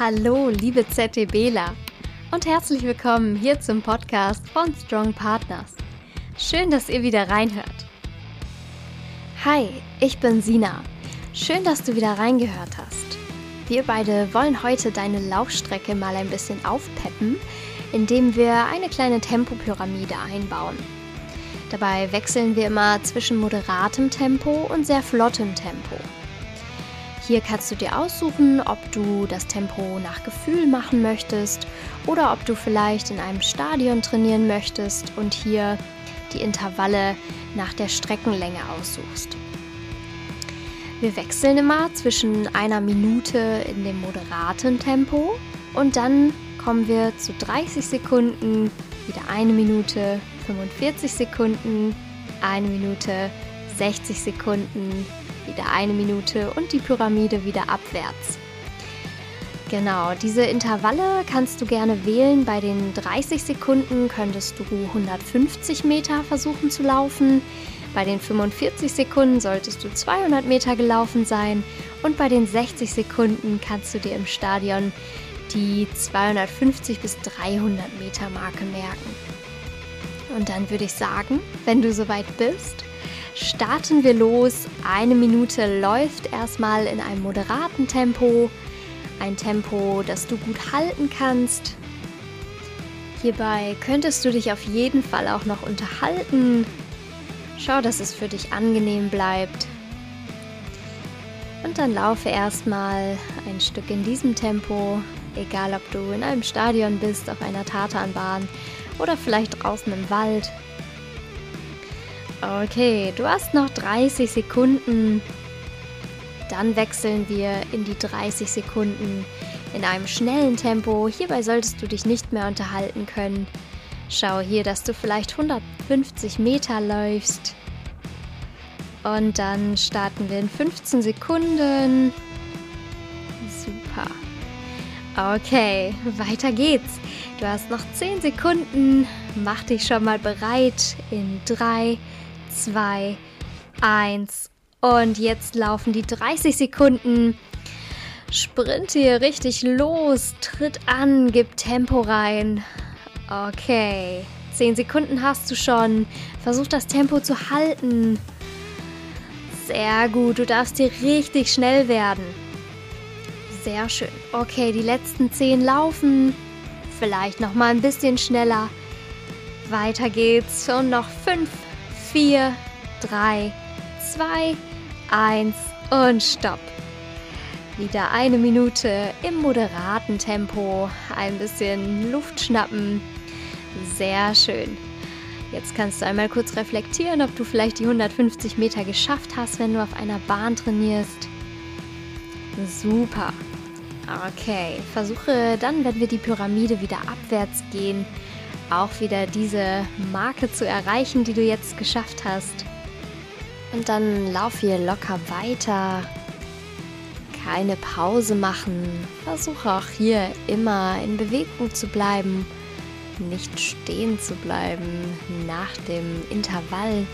Hallo, liebe ZTBler und herzlich willkommen hier zum Podcast von Strong Partners. Schön, dass ihr wieder reinhört. Hi, ich bin Sina. Schön, dass du wieder reingehört hast. Wir beide wollen heute deine Laufstrecke mal ein bisschen aufpeppen, indem wir eine kleine Tempopyramide einbauen. Dabei wechseln wir immer zwischen moderatem Tempo und sehr flottem Tempo. Hier kannst du dir aussuchen, ob du das Tempo nach Gefühl machen möchtest oder ob du vielleicht in einem Stadion trainieren möchtest und hier die Intervalle nach der Streckenlänge aussuchst. Wir wechseln immer zwischen einer Minute in dem moderaten Tempo und dann kommen wir zu 30 Sekunden, wieder eine Minute, 45 Sekunden, eine Minute, 60 Sekunden, wieder eine Minute und die Pyramide wieder abwärts. Genau, diese Intervalle kannst du gerne wählen. Bei den 30 Sekunden könntest du 150 Meter versuchen zu laufen. Bei den 45 Sekunden solltest du 200 Meter gelaufen sein. Und bei den 60 Sekunden kannst du dir im Stadion die 250 bis 300 Meter Marke merken. Und dann würde ich sagen, wenn du soweit bist, starten wir los. Eine Minute läuft erstmal in einem moderaten Tempo. Ein Tempo, das du gut halten kannst. Hierbei könntest du dich auf jeden Fall auch noch unterhalten. Schau, dass es für dich angenehm bleibt. Und dann laufe erstmal ein Stück in diesem Tempo, egal ob du in einem Stadion bist, auf einer Tatanbahn oder vielleicht draußen im Wald. Okay, du hast noch 30 Sekunden. Dann wechseln wir in die 30 Sekunden in einem schnellen Tempo. Hierbei solltest du dich nicht mehr unterhalten können. Schau hier, dass du vielleicht 150 Meter läufst. Und dann starten wir in 15 Sekunden. Super. Okay, weiter geht's. Du hast noch 10 Sekunden. Mach dich schon mal bereit in 3, 2, 1 und jetzt laufen die 30 Sekunden. Sprint hier richtig los, tritt an, gib Tempo rein. Okay, 10 Sekunden hast du schon. Versuch das Tempo zu halten. Sehr gut, du darfst hier richtig schnell werden. Sehr schön. Okay, die letzten 10 laufen. Vielleicht noch mal ein bisschen schneller. Weiter geht's und noch 5, 4, 3, 2, 1 und Stopp. Wieder eine Minute im moderaten Tempo, ein bisschen Luft schnappen. Sehr schön. Jetzt kannst du einmal kurz reflektieren, ob du vielleicht die 150 Meter geschafft hast, wenn du auf einer Bahn trainierst. Super. Okay, versuche dann, wenn wir die Pyramide wieder abwärts gehen, auch wieder diese Marke zu erreichen, die du jetzt geschafft hast. Und dann lauf hier locker weiter. Keine Pause machen. Versuche auch hier immer in Bewegung zu bleiben. Nicht stehen zu bleiben nach dem Intervall.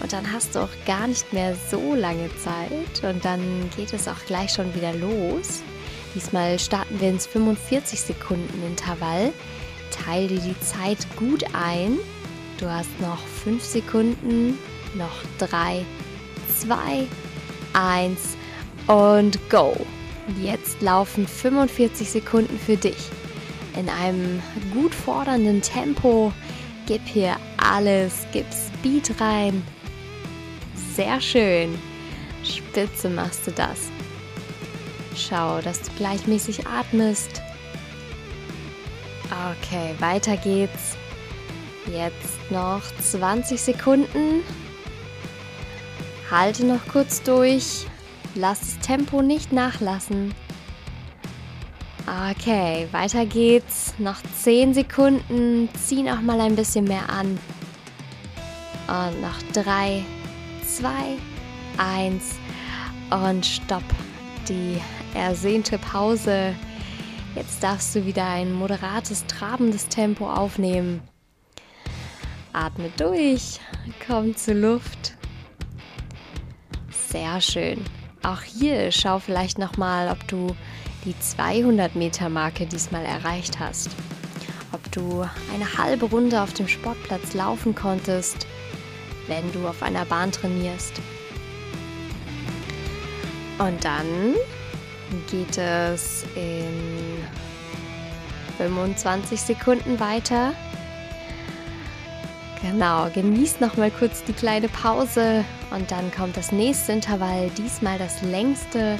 Und dann hast du auch gar nicht mehr so lange Zeit. Und dann geht es auch gleich schon wieder los. Diesmal starten wir ins 45 Sekunden Intervall. Teile dir die Zeit gut ein. Du hast noch 5 Sekunden, noch 3, 2, 1 und go. Jetzt laufen 45 Sekunden für dich. In einem gut fordernden Tempo. Gib hier alles, gib Speed rein. Sehr schön. Spitze machst du das. Schau, dass du gleichmäßig atmest. Okay, weiter geht's. Jetzt noch 20 Sekunden. Halte noch kurz durch. Lass das Tempo nicht nachlassen. Okay, weiter geht's. Noch 10 Sekunden. Zieh noch mal ein bisschen mehr an. Und noch 3, 2, 1 und stopp. Die ersehnte Pause Jetzt darfst du wieder ein moderates, trabendes Tempo aufnehmen. Atme durch, komm zur Luft. Sehr schön. Auch hier schau vielleicht nochmal, ob du die 200 Meter Marke diesmal erreicht hast. Ob du eine halbe Runde auf dem Sportplatz laufen konntest, wenn du auf einer Bahn trainierst. Und dann geht es in 25 Sekunden weiter. Genau, genießt noch mal kurz die kleine Pause und dann kommt das nächste Intervall, diesmal das längste.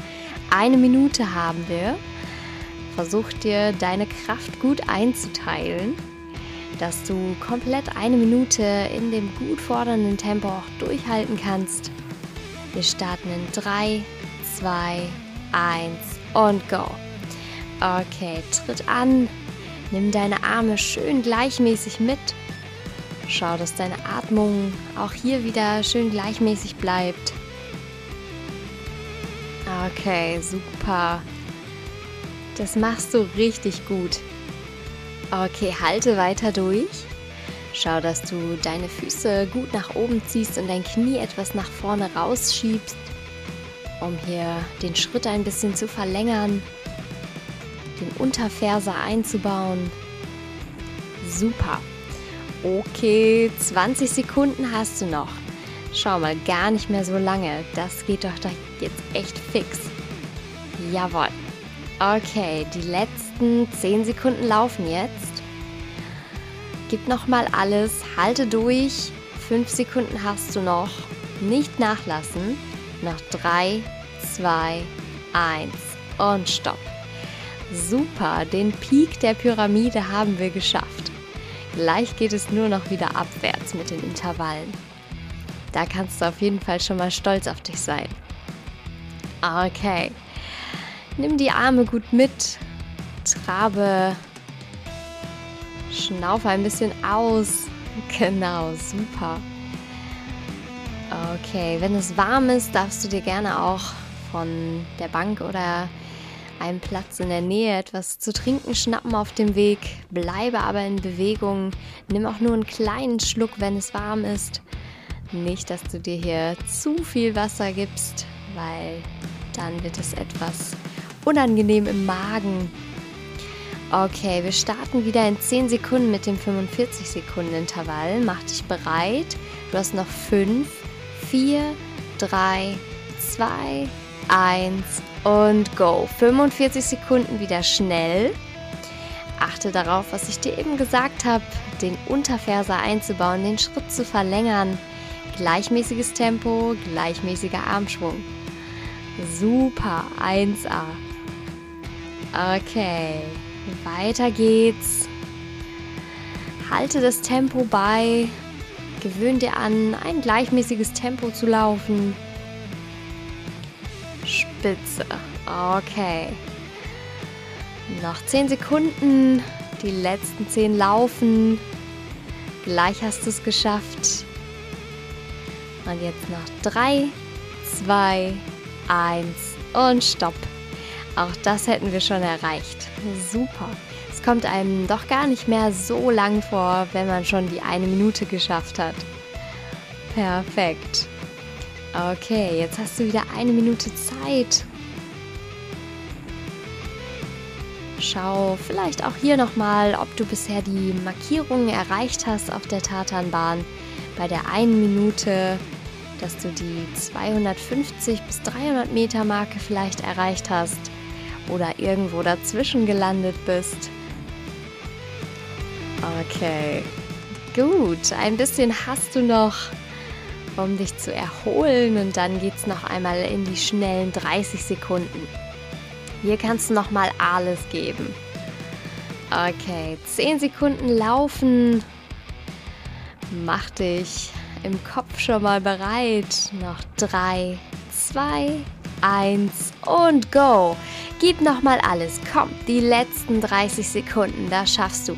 Eine Minute haben wir. Versuch dir deine Kraft gut einzuteilen, dass du komplett eine Minute in dem gut fordernden Tempo auch durchhalten kannst. Wir starten in 3, 2, 1 und go. Okay, tritt an, nimm deine Arme schön gleichmäßig mit. Schau, dass deine Atmung auch hier wieder schön gleichmäßig bleibt. Okay, super. Das machst du richtig gut. Okay, halte weiter durch. Schau, dass du deine Füße gut nach oben ziehst und dein Knie etwas nach vorne rausschiebst um hier den Schritt ein bisschen zu verlängern, den Unterferser einzubauen. Super. Okay, 20 Sekunden hast du noch. Schau mal, gar nicht mehr so lange. Das geht doch jetzt echt fix. Jawohl. Okay, die letzten 10 Sekunden laufen jetzt. Gib noch mal alles, halte durch. 5 Sekunden hast du noch. Nicht nachlassen. Noch 3, 2, 1 und stopp. Super, den Peak der Pyramide haben wir geschafft. Gleich geht es nur noch wieder abwärts mit den Intervallen. Da kannst du auf jeden Fall schon mal stolz auf dich sein. Okay. Nimm die Arme gut mit, trabe, schnaufe ein bisschen aus. Genau, super. Okay, wenn es warm ist, darfst du dir gerne auch von der Bank oder einem Platz in der Nähe etwas zu trinken schnappen auf dem Weg. Bleibe aber in Bewegung. Nimm auch nur einen kleinen Schluck, wenn es warm ist. Nicht, dass du dir hier zu viel Wasser gibst, weil dann wird es etwas unangenehm im Magen. Okay, wir starten wieder in 10 Sekunden mit dem 45 Sekunden Intervall. Mach dich bereit. Du hast noch 5, 4, 3, 2, 1 und go. 45 Sekunden wieder schnell. Achte darauf, was ich dir eben gesagt habe, den Unterferser einzubauen, den Schritt zu verlängern. Gleichmäßiges Tempo, gleichmäßiger Armschwung. Super, 1A. Okay, weiter geht's. Halte das Tempo bei, Gewöhn dir an, ein gleichmäßiges Tempo zu laufen. Spitze. Okay. Noch 10 Sekunden. Die letzten 10 laufen. Gleich hast du es geschafft. Und jetzt noch 3, 2, 1 und Stopp. Auch das hätten wir schon erreicht. Super kommt einem doch gar nicht mehr so lang vor, wenn man schon die eine Minute geschafft hat. Perfekt. Okay, jetzt hast du wieder eine Minute Zeit. Schau vielleicht auch hier nochmal, ob du bisher die Markierungen erreicht hast auf der Tatanbahn. Bei der einen Minute, dass du die 250 bis 300 Meter Marke vielleicht erreicht hast oder irgendwo dazwischen gelandet bist. Okay, gut. Ein bisschen hast du noch, um dich zu erholen und dann geht es noch einmal in die schnellen 30 Sekunden. Hier kannst du noch mal alles geben. Okay, 10 Sekunden laufen. Mach dich im Kopf schon mal bereit. Noch 3, 2, 1 und go. Gib noch mal alles. Komm, die letzten 30 Sekunden, das schaffst du.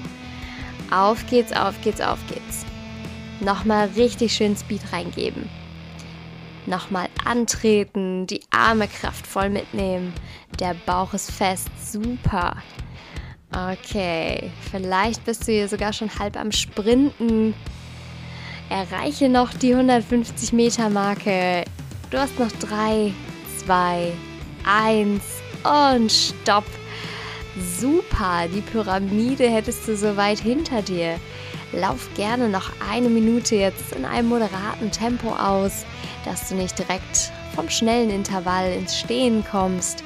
Auf geht's, auf geht's, auf geht's. Nochmal richtig schön Speed reingeben. Nochmal antreten, die Arme kraftvoll mitnehmen. Der Bauch ist fest, super. Okay, vielleicht bist du hier sogar schon halb am Sprinten. Erreiche noch die 150 Meter Marke. Du hast noch 3, 2, 1 und stopp. Super, die Pyramide hättest du soweit hinter dir. Lauf gerne noch eine Minute jetzt in einem moderaten Tempo aus, dass du nicht direkt vom schnellen Intervall ins Stehen kommst.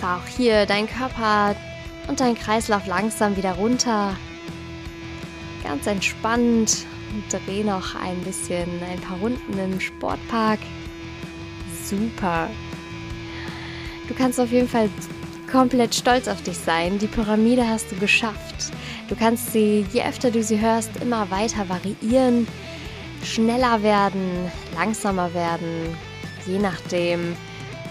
Fahr auch hier dein Körper und dein Kreislauf langsam wieder runter. Ganz entspannt. Dreh noch ein bisschen ein paar Runden im Sportpark. Super. Du kannst auf jeden Fall komplett stolz auf dich sein. Die Pyramide hast du geschafft. Du kannst sie, je öfter du sie hörst, immer weiter variieren, schneller werden, langsamer werden, je nachdem,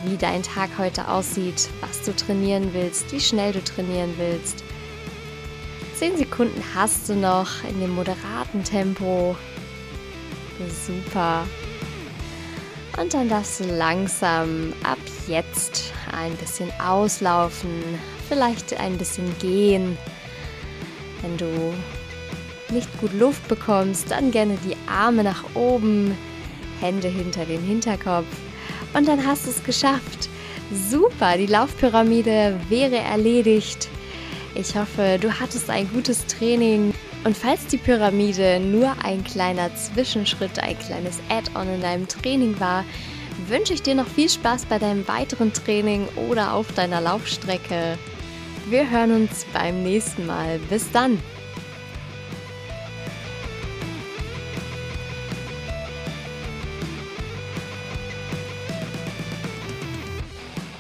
wie dein Tag heute aussieht, was du trainieren willst, wie schnell du trainieren willst. Zehn Sekunden hast du noch in dem moderaten Tempo. Super. Und dann darfst du langsam ab jetzt ein bisschen auslaufen, vielleicht ein bisschen gehen. Wenn du nicht gut Luft bekommst, dann gerne die Arme nach oben, Hände hinter den Hinterkopf. Und dann hast du es geschafft. Super, die Laufpyramide wäre erledigt. Ich hoffe, du hattest ein gutes Training. Und falls die Pyramide nur ein kleiner Zwischenschritt, ein kleines Add-on in deinem Training war, wünsche ich dir noch viel Spaß bei deinem weiteren Training oder auf deiner Laufstrecke. Wir hören uns beim nächsten Mal. Bis dann!